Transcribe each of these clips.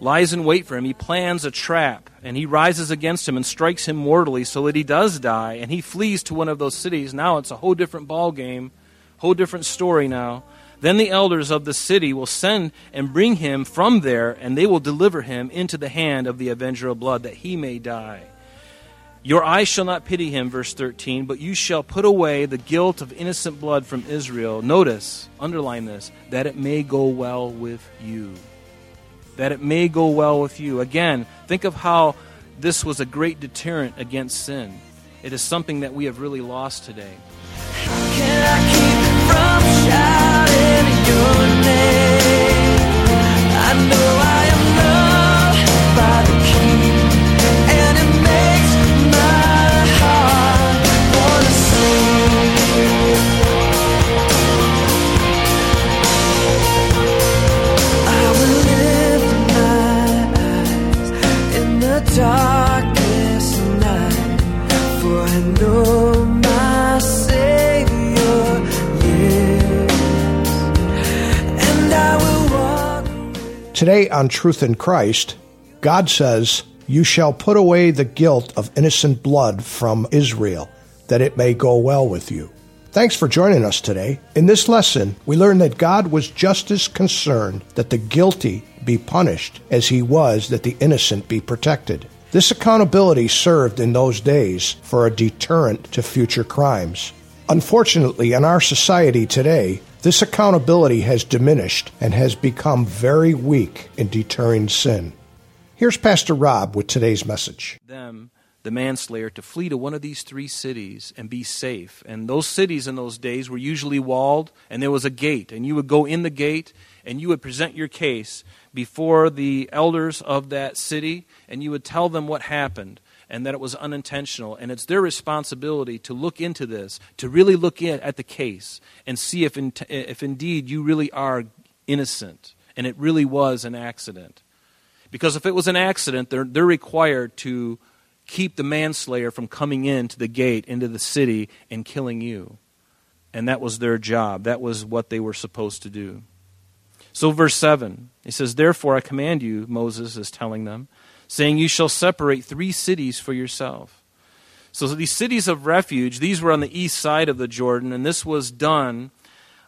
lies in wait for him, he plans a trap, and he rises against him and strikes him mortally so that he does die, and he flees to one of those cities. Now it's a whole different ball game, whole different story now. Then the elders of the city will send and bring him from there, and they will deliver him into the hand of the avenger of blood, that he may die. Your eyes shall not pity him, verse 13, but you shall put away the guilt of innocent blood from Israel. Notice, underline this, that it may go well with you. That it may go well with you. Again, think of how this was a great deterrent against sin. It is something that we have really lost today. I know Today on Truth in Christ, God says, You shall put away the guilt of innocent blood from Israel, that it may go well with you. Thanks for joining us today. In this lesson, we learn that God was just as concerned that the guilty be punished as he was that the innocent be protected. This accountability served in those days for a deterrent to future crimes. Unfortunately, in our society today, this accountability has diminished and has become very weak in deterring sin. Here's Pastor Rob with today's message. them, the manslayer, to flee to one of these three cities and be safe. And those cities in those days were usually walled, and there was a gate. And you would go in the gate and you would present your case before the elders of that city, and you would tell them what happened and that it was unintentional. And it's their responsibility to look into this, to really look in at the case and see if, in, if indeed you really are innocent and it really was an accident. Because if it was an accident, they're, they're required to keep the manslayer from coming into the gate, into the city, and killing you. And that was their job. That was what they were supposed to do. So, verse 7, he says, Therefore I command you, Moses is telling them, saying, You shall separate three cities for yourself. So, these cities of refuge, these were on the east side of the Jordan, and this was done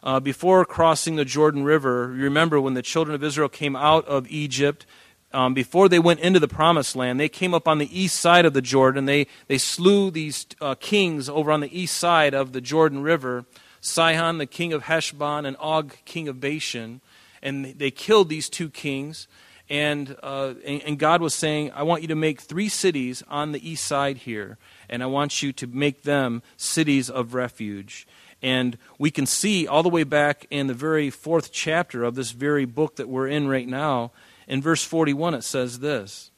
uh, before crossing the Jordan River. You remember when the children of Israel came out of Egypt, um, before they went into the promised land, they came up on the east side of the Jordan. They, they slew these uh, kings over on the east side of the Jordan River Sihon, the king of Heshbon, and Og, king of Bashan. And they killed these two kings. And, uh, and, and God was saying, I want you to make three cities on the east side here, and I want you to make them cities of refuge. And we can see all the way back in the very fourth chapter of this very book that we're in right now in verse 41, it says this.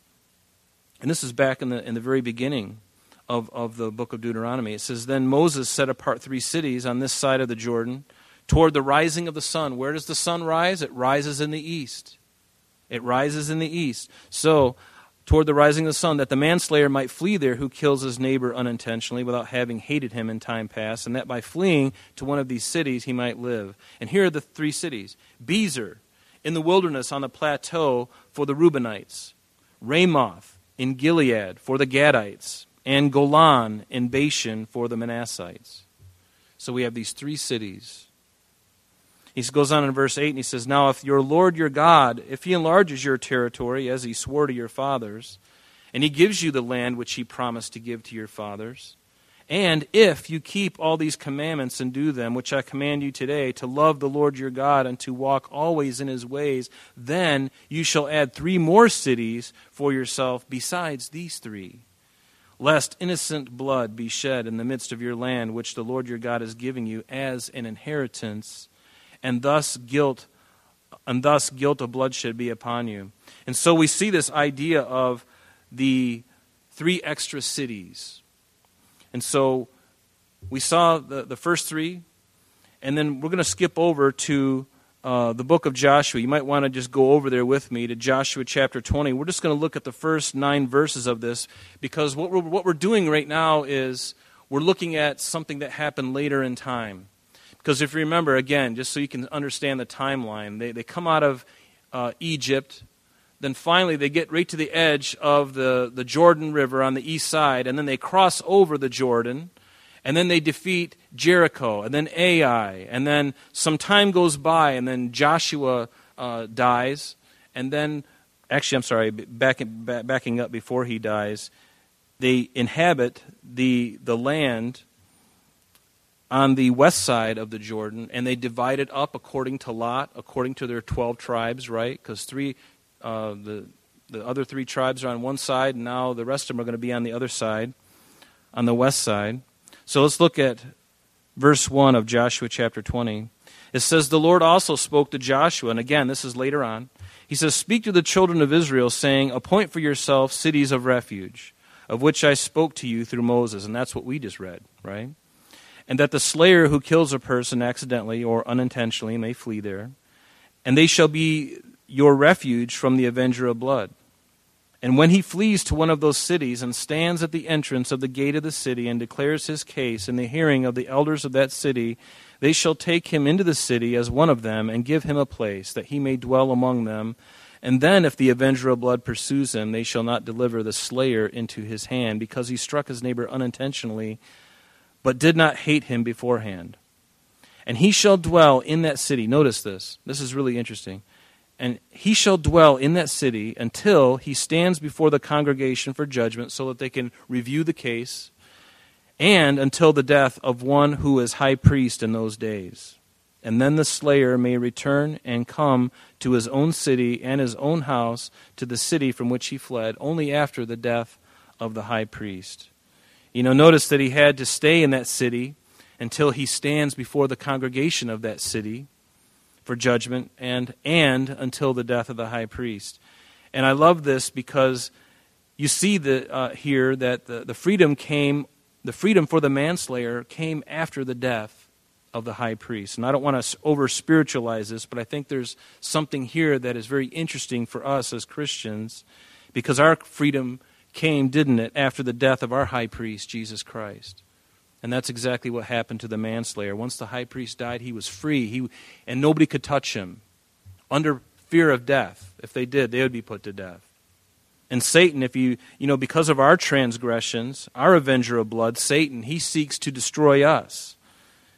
And this is back in the, in the very beginning of, of the book of Deuteronomy. It says, Then Moses set apart three cities on this side of the Jordan toward the rising of the sun. Where does the sun rise? It rises in the east. It rises in the east. So, toward the rising of the sun, that the manslayer might flee there who kills his neighbor unintentionally without having hated him in time past, and that by fleeing to one of these cities he might live. And here are the three cities Bezer, in the wilderness on the plateau for the Reubenites, Ramoth in Gilead for the Gadites, and Golan in Bashan for the Manassites. So we have these three cities. He goes on in verse 8 and he says, Now if your Lord your God, if he enlarges your territory as he swore to your fathers, and he gives you the land which he promised to give to your fathers, and if you keep all these commandments and do them, which I command you today, to love the Lord your God and to walk always in his ways, then you shall add three more cities for yourself besides these three. Lest innocent blood be shed in the midst of your land, which the Lord your God is giving you as an inheritance, and thus guilt and thus guilt of bloodshed be upon you. And so we see this idea of the three extra cities. And so we saw the, the first three, and then we're going to skip over to uh, the book of Joshua. You might want to just go over there with me to Joshua chapter 20. We're just going to look at the first nine verses of this because what we're, what we're doing right now is we're looking at something that happened later in time. Because if you remember, again, just so you can understand the timeline, they, they come out of uh, Egypt. Then finally, they get right to the edge of the, the Jordan River on the east side, and then they cross over the Jordan and then they defeat Jericho, and then Ai, and then some time goes by, and then Joshua uh, dies, and then, actually, I'm sorry, back, back, backing up before he dies, they inhabit the, the land on the west side of the Jordan, and they divided up according to Lot, according to their 12 tribes, right? Because three, uh, the, the other three tribes are on one side, and now the rest of them are going to be on the other side, on the west side. So let's look at verse 1 of Joshua chapter 20. It says, The Lord also spoke to Joshua, and again, this is later on. He says, Speak to the children of Israel, saying, Appoint for yourself cities of refuge, of which I spoke to you through Moses. And that's what we just read, right? And that the slayer who kills a person accidentally or unintentionally may flee there. And they shall be your refuge from the avenger of blood. And when he flees to one of those cities and stands at the entrance of the gate of the city and declares his case in the hearing of the elders of that city, they shall take him into the city as one of them and give him a place, that he may dwell among them. And then, if the avenger of blood pursues him, they shall not deliver the slayer into his hand, because he struck his neighbor unintentionally, but did not hate him beforehand. And he shall dwell in that city. Notice this. This is really interesting and he shall dwell in that city until he stands before the congregation for judgment so that they can review the case and until the death of one who is high priest in those days and then the slayer may return and come to his own city and his own house to the city from which he fled only after the death of the high priest you know notice that he had to stay in that city until he stands before the congregation of that city for judgment and and until the death of the high priest. And I love this because you see the, uh, here that the, the freedom came, the freedom for the manslayer came after the death of the high priest. And I don't want to over spiritualize this, but I think there's something here that is very interesting for us as Christians because our freedom came, didn't it, after the death of our high priest, Jesus Christ. And that's exactly what happened to the manslayer. Once the high priest died, he was free, he, and nobody could touch him under fear of death. If they did, they would be put to death. And Satan, if you, you know, because of our transgressions, our avenger of blood, Satan, he seeks to destroy us.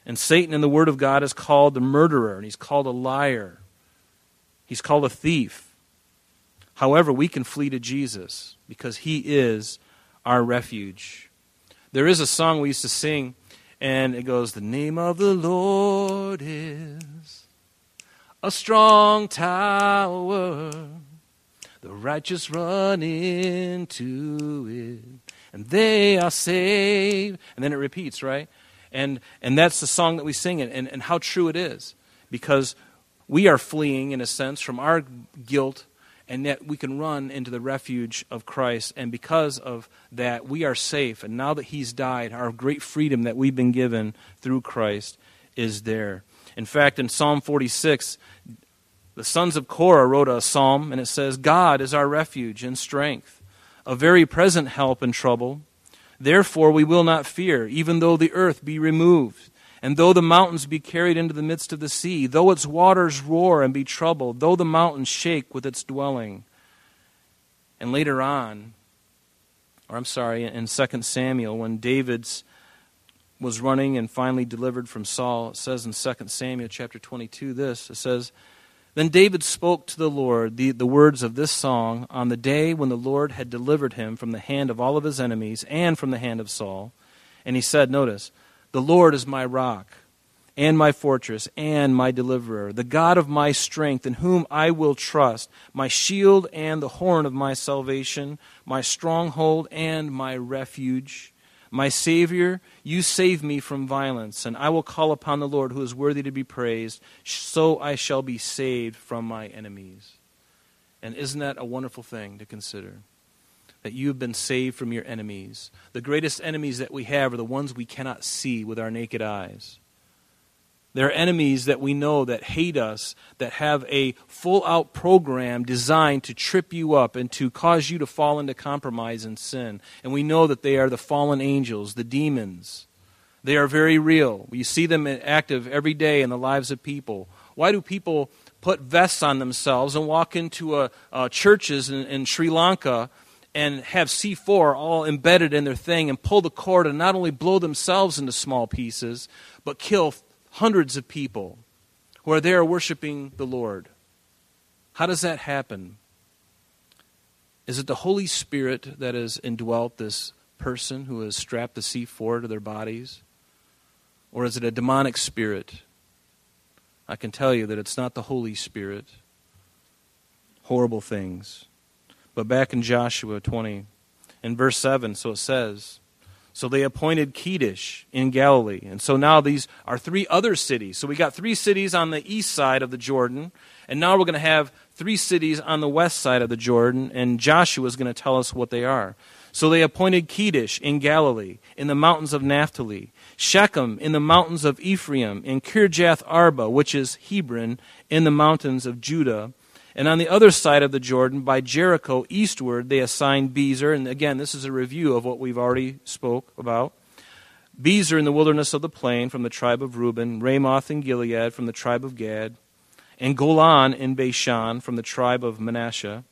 And Satan in the Word of God is called the murderer, and he's called a liar. He's called a thief. However, we can flee to Jesus because he is our refuge. There is a song we used to sing, and it goes, The name of the Lord is a strong tower. The righteous run into it, and they are saved. And then it repeats, right? And, and that's the song that we sing, and, and, and how true it is. Because we are fleeing, in a sense, from our guilt and yet we can run into the refuge of Christ. And because of that, we are safe. And now that He's died, our great freedom that we've been given through Christ is there. In fact, in Psalm 46, the sons of Korah wrote a psalm, and it says, God is our refuge and strength, a very present help in trouble. Therefore, we will not fear, even though the earth be removed and though the mountains be carried into the midst of the sea, though its waters roar and be troubled, though the mountains shake with its dwelling. And later on, or I'm sorry, in 2 Samuel, when David's was running and finally delivered from Saul, it says in 2 Samuel chapter 22 this it says, Then David spoke to the Lord the, the words of this song on the day when the Lord had delivered him from the hand of all of his enemies and from the hand of Saul. And he said, Notice, the Lord is my rock and my fortress and my deliverer, the God of my strength, in whom I will trust, my shield and the horn of my salvation, my stronghold and my refuge. My Savior, you save me from violence, and I will call upon the Lord who is worthy to be praised, so I shall be saved from my enemies. And isn't that a wonderful thing to consider? That you have been saved from your enemies. The greatest enemies that we have are the ones we cannot see with our naked eyes. There are enemies that we know that hate us, that have a full out program designed to trip you up and to cause you to fall into compromise and sin. And we know that they are the fallen angels, the demons. They are very real. You see them active every day in the lives of people. Why do people put vests on themselves and walk into a, uh, churches in, in Sri Lanka and have C4 all embedded in their thing and pull the cord and not only blow themselves into small pieces, but kill hundreds of people who are there worshiping the Lord. How does that happen? Is it the Holy Spirit that has indwelt this person who has strapped the C4 to their bodies? Or is it a demonic spirit? I can tell you that it's not the Holy Spirit. Horrible things. But back in Joshua 20, in verse 7, so it says, So they appointed Kedesh in Galilee. And so now these are three other cities. So we got three cities on the east side of the Jordan, and now we're going to have three cities on the west side of the Jordan, and Joshua is going to tell us what they are. So they appointed Kedesh in Galilee, in the mountains of Naphtali, Shechem in the mountains of Ephraim, in Kirjath Arba, which is Hebron, in the mountains of Judah, and on the other side of the Jordan, by Jericho eastward, they assigned Bezer. And again, this is a review of what we've already spoke about. Bezer in the wilderness of the plain from the tribe of Reuben, Ramoth in Gilead from the tribe of Gad, and Golan in Bashan from the tribe of Manasseh.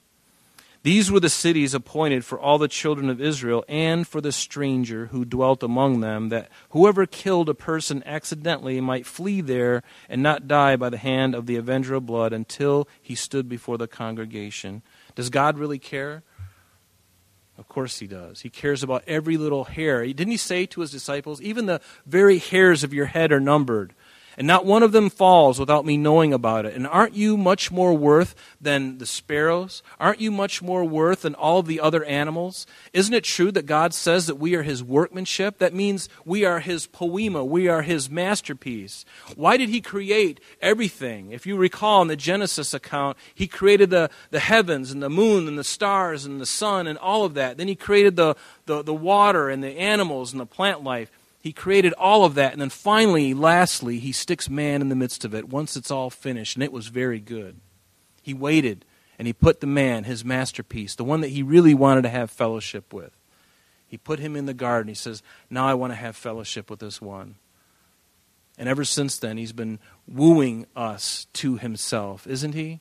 These were the cities appointed for all the children of Israel and for the stranger who dwelt among them, that whoever killed a person accidentally might flee there and not die by the hand of the avenger of blood until he stood before the congregation. Does God really care? Of course he does. He cares about every little hair. Didn't he say to his disciples, even the very hairs of your head are numbered? And not one of them falls without me knowing about it. And aren't you much more worth than the sparrows? Aren't you much more worth than all of the other animals? Isn't it true that God says that we are his workmanship? That means we are his poema, we are his masterpiece. Why did he create everything? If you recall in the Genesis account, he created the, the heavens and the moon and the stars and the sun and all of that. Then he created the, the, the water and the animals and the plant life. He created all of that, and then finally, lastly, he sticks man in the midst of it once it's all finished, and it was very good. He waited, and he put the man, his masterpiece, the one that he really wanted to have fellowship with. He put him in the garden. He says, Now I want to have fellowship with this one. And ever since then, he's been wooing us to himself, isn't he?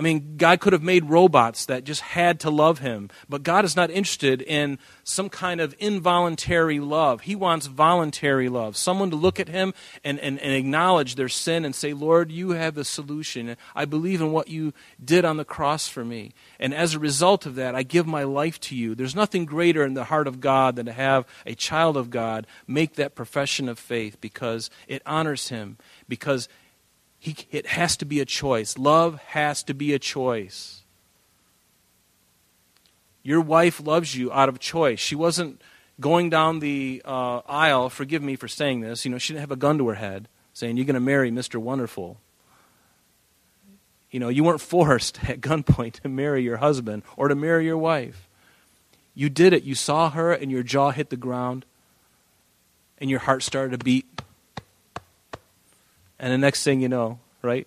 I mean, God could have made robots that just had to love him, but God is not interested in some kind of involuntary love. He wants voluntary love. Someone to look at him and, and, and acknowledge their sin and say, Lord, you have the solution. I believe in what you did on the cross for me. And as a result of that, I give my life to you. There's nothing greater in the heart of God than to have a child of God make that profession of faith because it honors him, because he, it has to be a choice. Love has to be a choice. Your wife loves you out of choice. She wasn't going down the uh, aisle, forgive me for saying this, you know, she didn't have a gun to her head saying, You're going to marry Mr. Wonderful. You know, you weren't forced at gunpoint to marry your husband or to marry your wife. You did it. You saw her and your jaw hit the ground and your heart started to beat and the next thing you know, right?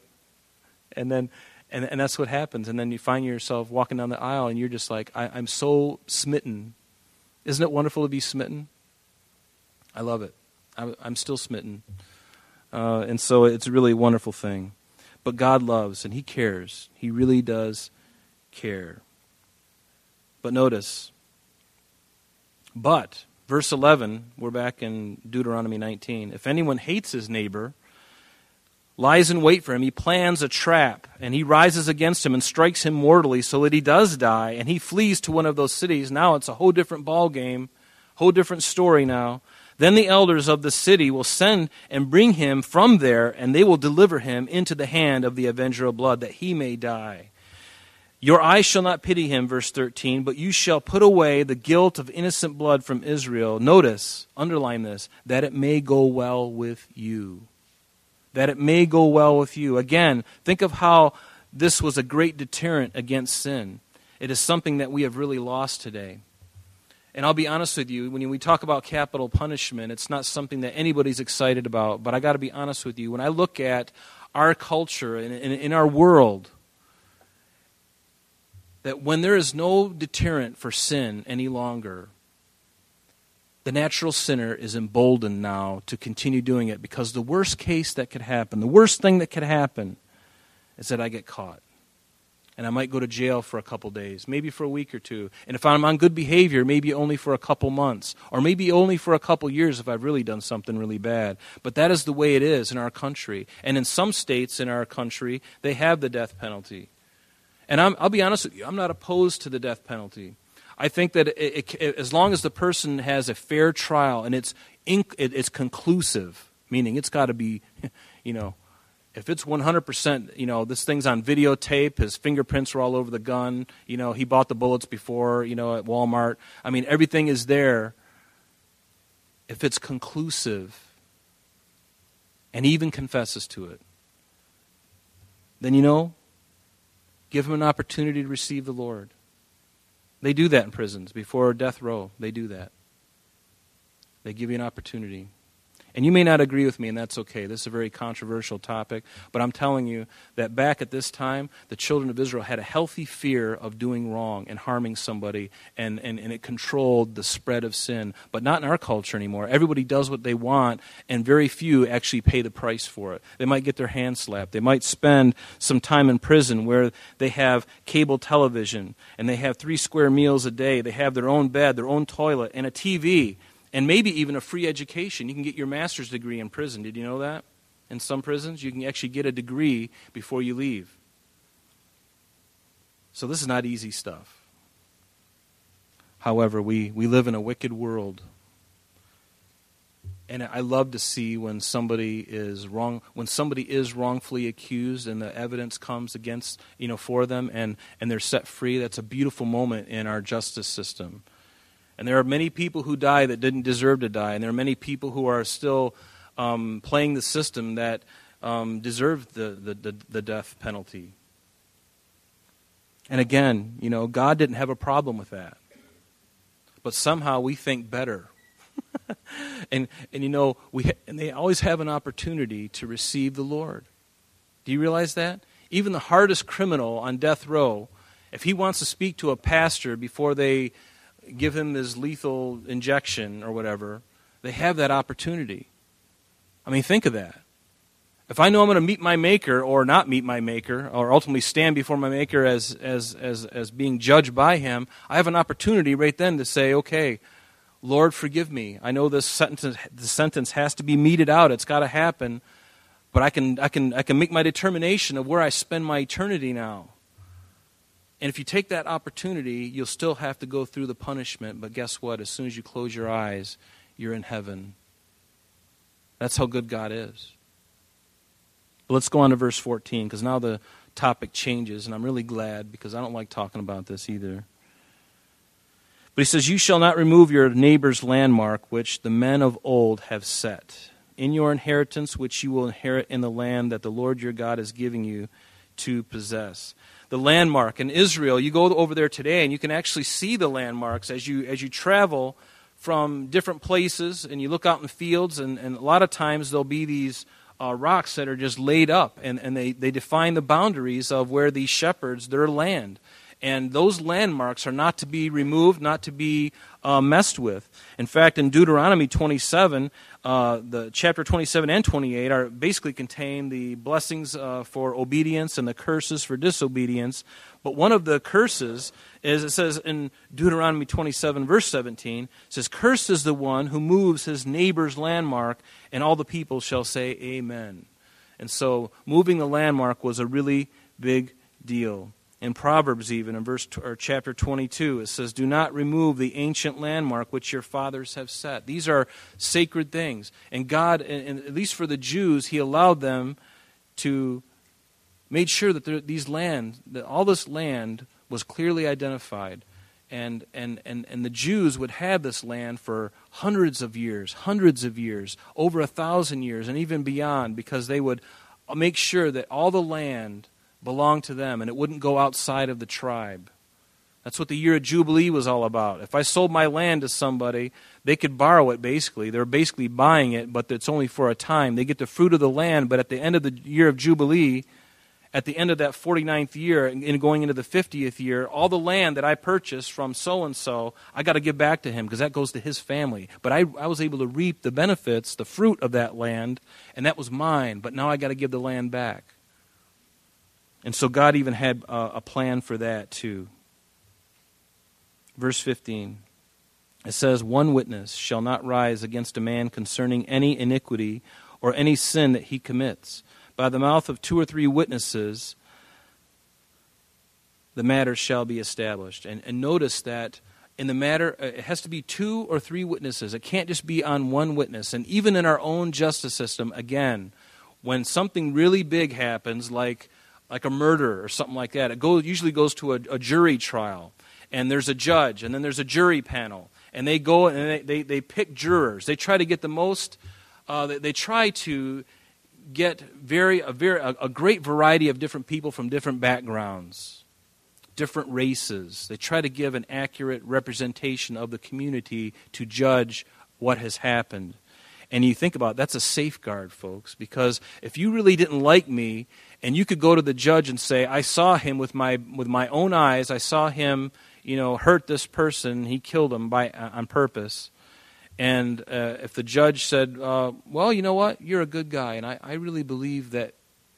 And then, and, and that's what happens. And then you find yourself walking down the aisle and you're just like, I, I'm so smitten. Isn't it wonderful to be smitten? I love it. I, I'm still smitten. Uh, and so it's a really wonderful thing. But God loves and He cares. He really does care. But notice, but, verse 11, we're back in Deuteronomy 19. If anyone hates his neighbor, lies in wait for him. He plans a trap, and he rises against him and strikes him mortally so that he does die, and he flees to one of those cities. Now it's a whole different ball game, whole different story now. Then the elders of the city will send and bring him from there, and they will deliver him into the hand of the avenger of blood, that he may die. Your eyes shall not pity him, verse 13, but you shall put away the guilt of innocent blood from Israel. Notice, underline this, that it may go well with you that it may go well with you. Again, think of how this was a great deterrent against sin. It is something that we have really lost today. And I'll be honest with you, when we talk about capital punishment, it's not something that anybody's excited about. But I got to be honest with you. When I look at our culture and in, in our world, that when there is no deterrent for sin any longer, the natural sinner is emboldened now to continue doing it because the worst case that could happen, the worst thing that could happen, is that I get caught and I might go to jail for a couple days, maybe for a week or two. And if I'm on good behavior, maybe only for a couple months, or maybe only for a couple years if I've really done something really bad. But that is the way it is in our country. And in some states in our country, they have the death penalty. And i will be honest with you, I'm not opposed to the death penalty. I think that it, it, as long as the person has a fair trial and it's, inc- it, it's conclusive, meaning it's got to be, you know, if it's 100%, you know, this thing's on videotape, his fingerprints are all over the gun, you know, he bought the bullets before, you know, at Walmart. I mean, everything is there. If it's conclusive and even confesses to it, then, you know, give him an opportunity to receive the Lord. They do that in prisons before death row. They do that. They give you an opportunity. And you may not agree with me, and that's okay. This is a very controversial topic. But I'm telling you that back at this time, the children of Israel had a healthy fear of doing wrong and harming somebody, and, and, and it controlled the spread of sin. But not in our culture anymore. Everybody does what they want, and very few actually pay the price for it. They might get their hand slapped. They might spend some time in prison where they have cable television, and they have three square meals a day. They have their own bed, their own toilet, and a TV and maybe even a free education. You can get your master's degree in prison. Did you know that? In some prisons, you can actually get a degree before you leave. So this is not easy stuff. However, we, we live in a wicked world. And I love to see when somebody is wrong when somebody is wrongfully accused and the evidence comes against you know for them and, and they're set free. That's a beautiful moment in our justice system. And there are many people who die that didn't deserve to die. And there are many people who are still um, playing the system that um, deserve the, the, the, the death penalty. And again, you know, God didn't have a problem with that. But somehow we think better. and, and you know, we, and they always have an opportunity to receive the Lord. Do you realize that? Even the hardest criminal on death row, if he wants to speak to a pastor before they give him his lethal injection or whatever, they have that opportunity. I mean, think of that. If I know I'm going to meet my maker or not meet my maker, or ultimately stand before my maker as, as, as, as being judged by him, I have an opportunity right then to say, okay, Lord, forgive me. I know this sentence, the sentence has to be meted out, it's got to happen, but I can, I, can, I can make my determination of where I spend my eternity now. And if you take that opportunity, you'll still have to go through the punishment, but guess what? As soon as you close your eyes, you're in heaven. That's how good God is. But let's go on to verse 14, because now the topic changes, and I'm really glad because I don't like talking about this either. But he says, You shall not remove your neighbor's landmark, which the men of old have set, in your inheritance, which you will inherit in the land that the Lord your God is giving you to possess the landmark in Israel. You go over there today and you can actually see the landmarks as you, as you travel from different places and you look out in the fields, and, and a lot of times there'll be these uh, rocks that are just laid up and, and they, they define the boundaries of where these shepherds, their land. And those landmarks are not to be removed, not to be uh, messed with. In fact, in Deuteronomy 27, uh, the chapter 27 and 28 are basically contain the blessings uh, for obedience and the curses for disobedience. But one of the curses is it says in Deuteronomy 27 verse 17 says, "Cursed is the one who moves his neighbor's landmark, and all the people shall say Amen." And so, moving the landmark was a really big deal in Proverbs, even in verse or chapter 22, it says, "Do not remove the ancient landmark which your fathers have set." These are sacred things, and God, and at least for the Jews, He allowed them to made sure that these land, that all this land was clearly identified, and and and and the Jews would have this land for hundreds of years, hundreds of years, over a thousand years, and even beyond, because they would make sure that all the land belonged to them and it wouldn't go outside of the tribe. That's what the year of Jubilee was all about. If I sold my land to somebody, they could borrow it basically. They're basically buying it, but it's only for a time. They get the fruit of the land, but at the end of the year of Jubilee, at the end of that 49th year and going into the 50th year, all the land that I purchased from so and so, I got to give back to him because that goes to his family. But I, I was able to reap the benefits, the fruit of that land, and that was mine. But now I got to give the land back. And so God even had a, a plan for that too. Verse 15. It says, One witness shall not rise against a man concerning any iniquity or any sin that he commits by the mouth of two or three witnesses, the matter shall be established. And, and notice that in the matter, uh, it has to be two or three witnesses. It can't just be on one witness. And even in our own justice system, again, when something really big happens, like, like a murder or something like that, it go, usually goes to a, a jury trial. And there's a judge, and then there's a jury panel. And they go and they, they, they pick jurors. They try to get the most, uh, they, they try to get very, a, very, a, a great variety of different people from different backgrounds, different races. They try to give an accurate representation of the community to judge what has happened. And you think about it, that's a safeguard, folks, because if you really didn't like me and you could go to the judge and say, I saw him with my, with my own eyes, I saw him, you know, hurt this person, he killed him by, on purpose and uh, if the judge said, uh, well, you know what, you're a good guy, and I, I really believe that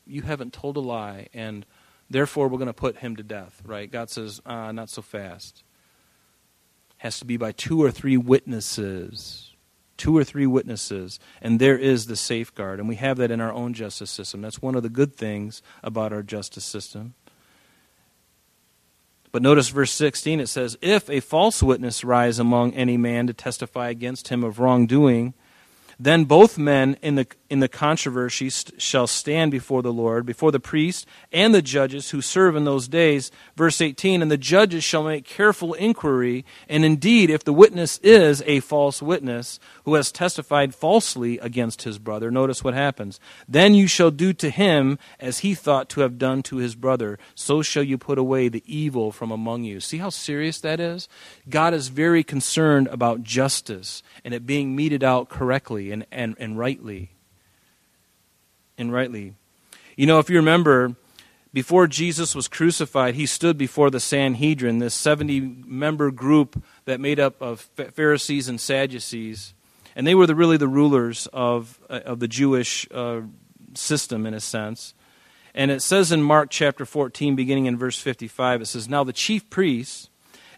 you haven't told a lie, and therefore we're going to put him to death, right? God says, uh, not so fast. Has to be by two or three witnesses. Two or three witnesses, and there is the safeguard. And we have that in our own justice system. That's one of the good things about our justice system. But notice verse 16 it says, If a false witness rise among any man to testify against him of wrongdoing, then both men in the in the controversy shall stand before the Lord, before the priest and the judges who serve in those days. Verse 18 And the judges shall make careful inquiry, and indeed, if the witness is a false witness who has testified falsely against his brother, notice what happens. Then you shall do to him as he thought to have done to his brother. So shall you put away the evil from among you. See how serious that is? God is very concerned about justice and it being meted out correctly and, and, and rightly and rightly. You know, if you remember, before Jesus was crucified, he stood before the Sanhedrin, this 70 member group that made up of Pharisees and Sadducees. And they were the, really the rulers of, uh, of the Jewish uh, system, in a sense. And it says in Mark chapter 14, beginning in verse 55, it says, Now the chief priests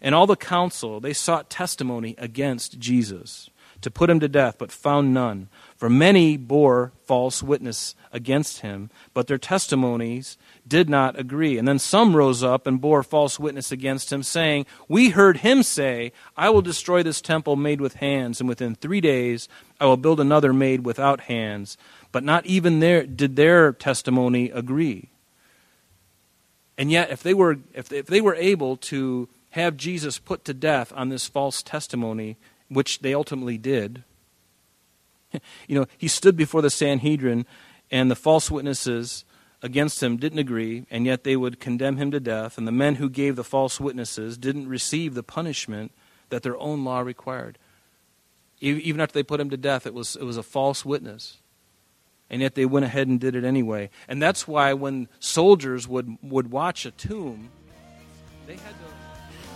and all the council, they sought testimony against Jesus to put him to death, but found none. For many bore false witness against him, but their testimonies did not agree. And then some rose up and bore false witness against him, saying, We heard him say, I will destroy this temple made with hands, and within three days I will build another made without hands. But not even there did their testimony agree. And yet, if they were, if they, if they were able to have Jesus put to death on this false testimony, which they ultimately did, you know, he stood before the Sanhedrin, and the false witnesses against him didn't agree, and yet they would condemn him to death. And the men who gave the false witnesses didn't receive the punishment that their own law required. Even after they put him to death, it was, it was a false witness. And yet they went ahead and did it anyway. And that's why when soldiers would, would watch a tomb, they had to.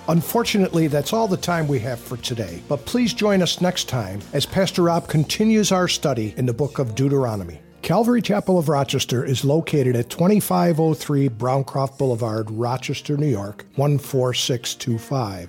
Unfortunately, that's all the time we have for today, but please join us next time as Pastor Rob continues our study in the book of Deuteronomy. Calvary Chapel of Rochester is located at 2503 Browncroft Boulevard, Rochester, New York, 14625.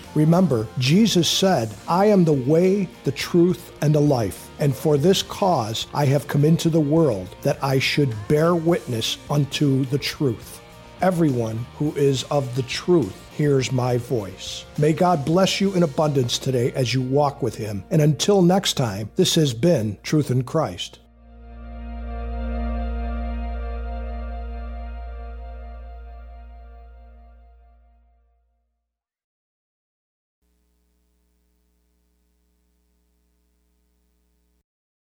Remember, Jesus said, I am the way, the truth, and the life. And for this cause I have come into the world, that I should bear witness unto the truth. Everyone who is of the truth hears my voice. May God bless you in abundance today as you walk with Him. And until next time, this has been Truth in Christ.